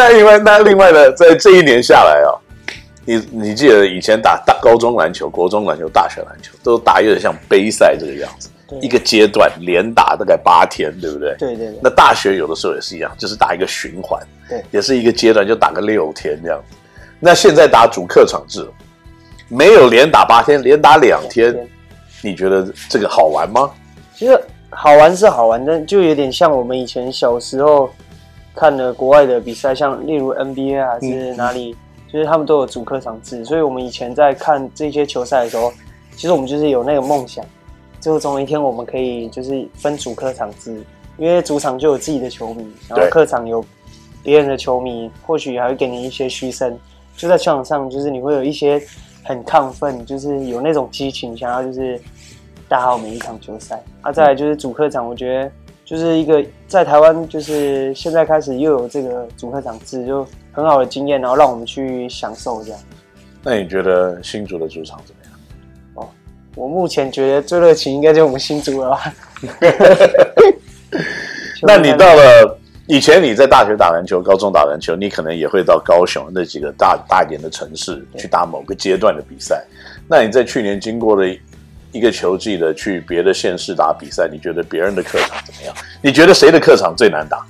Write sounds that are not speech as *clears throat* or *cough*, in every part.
那另外，那另外呢，在这一年下来啊、哦，你你记得以前打大高中篮球、国中篮球、大学篮球，都打有点像杯赛这个样子，对一个阶段连打大概八天，对不对？对对对。那大学有的时候也是一样，就是打一个循环，对，也是一个阶段就打个六天这样子。那现在打主客场制，没有连打八天，连打两，天你觉得这个好玩吗？其实好玩是好玩，但就有点像我们以前小时候。看了国外的比赛，像例如 NBA 还是哪里，嗯、就是他们都有主客场制，所以我们以前在看这些球赛的时候，其实我们就是有那个梦想，最后总有一天我们可以就是分主客场制，因为主场就有自己的球迷，然后客场有别人的球迷，或许还会给你一些嘘声，就在球场上，就是你会有一些很亢奋，就是有那种激情，想要就是打好每一场球赛。啊，再来就是主客场，我觉得。就是一个在台湾，就是现在开始又有这个主客场制，就很好的经验，然后让我们去享受这样。那你觉得新竹的主场怎么样？哦，我目前觉得最热情应该就是我们新竹了吧。*laughs* 那你到了以前你在大学打篮球、高中打篮球，你可能也会到高雄那几个大大一点的城市去打某个阶段的比赛。那你在去年经过了一个球季的去别的县市打比赛，你觉得别人的客场怎么样？你觉得谁的客场最难打？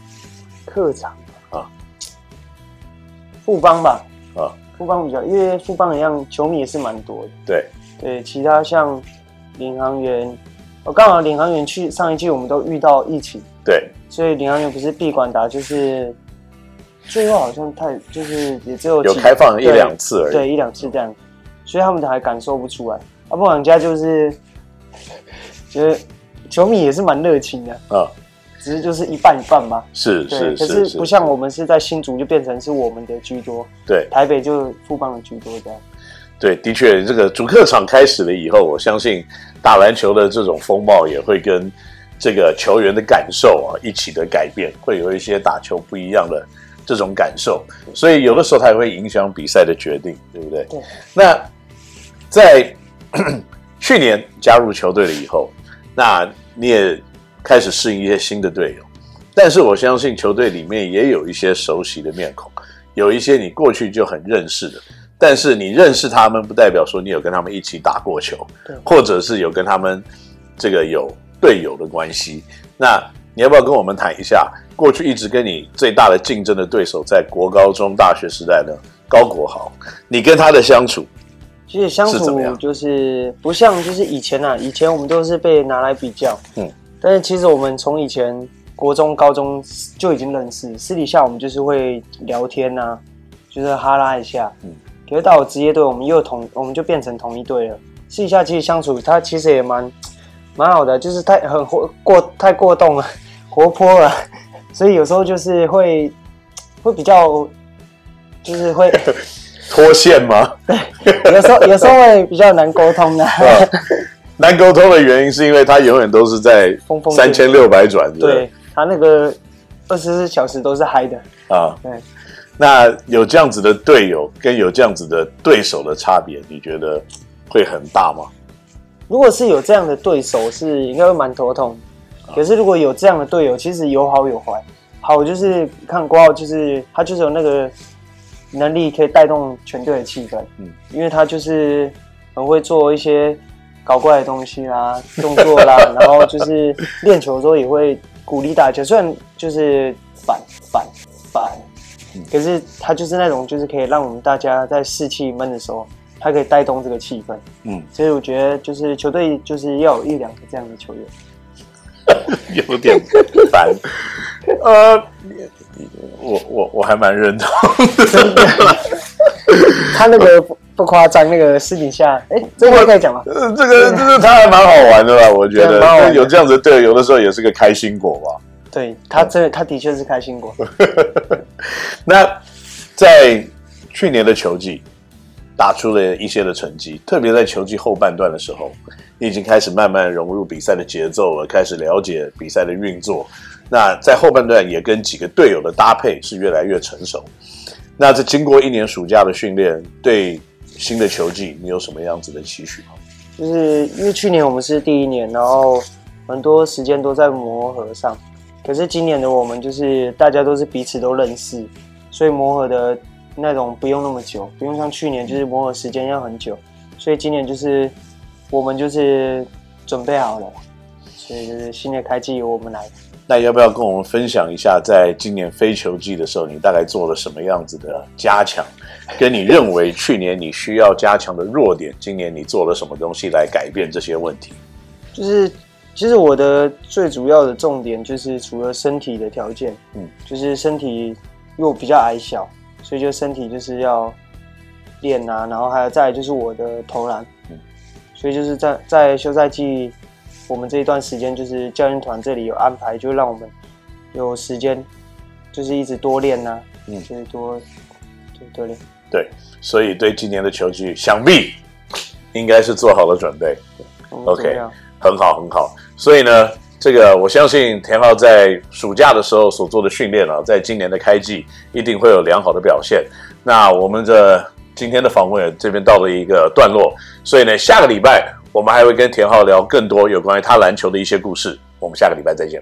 客场啊，富邦吧。啊，富邦比较，因为富邦一样球迷也是蛮多的。对对，其他像领航员，我刚好领航员去上一季我们都遇到疫情，对，所以领航员不是闭馆打，就是最后好像太就是也只有有开放一两次而已，对，一两次这样，所以他们还感受不出来。啊，布朗家就是，觉得球迷也是蛮热情的啊，只是就是一半一半嘛。是是是，可是不像我们是在新竹就变成是我们的居多，对，台北就富邦的居多这样。对，的确，这个主客场开始了以后，我相信打篮球的这种风貌也会跟这个球员的感受啊一起的改变，会有一些打球不一样的这种感受，所以有的时候它也会影响比赛的决定，对不对？对。那在 *clears throat* 去年加入球队了以后，那你也开始适应一些新的队友，但是我相信球队里面也有一些熟悉的面孔，有一些你过去就很认识的，但是你认识他们不代表说你有跟他们一起打过球，或者是有跟他们这个有队友的关系。那你要不要跟我们谈一下，过去一直跟你最大的竞争的对手，在国高中、大学时代的高国豪，你跟他的相处？其实相处就是不像就是以前啊，以前我们都是被拿来比较，嗯，但是其实我们从以前国中、高中就已经认识，私底下我们就是会聊天啊，就是哈拉一下，嗯，可是到了职业队，我们又同我们就变成同一队了。私底下其实相处，他其实也蛮蛮好的，就是太很活过太过动了，活泼了，*laughs* 所以有时候就是会会比较就是会。脱线吗？对，有时候 *laughs* 有时候会比较难沟通的。难沟通的原因是因为他永远都是在三千六百转，对，他那个二十四小时都是嗨的啊。对，那有这样子的队友跟有这样子的对手的差别，你觉得会很大吗？如果是有这样的对手，是应该会蛮头痛。可是如果有这样的队友，其实有好有坏。好就是看郭浩，就是他就是有那个。能力可以带动全队的气氛，嗯，因为他就是很会做一些搞怪的东西啦、*laughs* 动作啦，然后就是练球的时候也会鼓励大家，虽然就是反反反，可是他就是那种就是可以让我们大家在士气闷的时候，他可以带动这个气氛，嗯，所以我觉得就是球队就是要有一两个这样的球员，*laughs* 有点烦，*laughs* 呃。我我我还蛮认同的，*laughs* 他那个不不夸张，那个私底下，哎，这个可以讲吗？呃，这个这个他还蛮好玩的吧？我觉得有这样子的队友，有的时候也是个开心果吧。对他，这他的确是开心果。那在去年的球季打出了一些的成绩，特别在球季后半段的时候，你已经开始慢慢融入比赛的节奏了，开始了解比赛的运作。那在后半段也跟几个队友的搭配是越来越成熟。那这经过一年暑假的训练，对新的球季你有什么样子的期许吗？就是因为去年我们是第一年，然后很多时间都在磨合上。可是今年的我们就是大家都是彼此都认识，所以磨合的那种不用那么久，不用像去年就是磨合时间要很久，所以今年就是我们就是准备好了，所以就是新的开季由我们来。那要不要跟我们分享一下，在今年非球季的时候，你大概做了什么样子的加强？跟你认为去年你需要加强的弱点，今年你做了什么东西来改变这些问题？就是其实我的最主要的重点就是除了身体的条件，嗯，就是身体因为我比较矮小，所以就身体就是要练啊，然后还有再来就是我的投篮，嗯，所以就是在在休赛季。我们这一段时间就是教练团这里有安排，就让我们有时间，就是一直多练呐、啊，嗯，就是多多练。对，所以对今年的球季，想必应该是做好了准备。对，OK，很好很好。所以呢，这个我相信田浩在暑假的时候所做的训练啊，在今年的开季一定会有良好的表现。那我们的今天的访问这边到了一个段落，所以呢，下个礼拜。我们还会跟田浩聊更多有关于他篮球的一些故事。我们下个礼拜再见。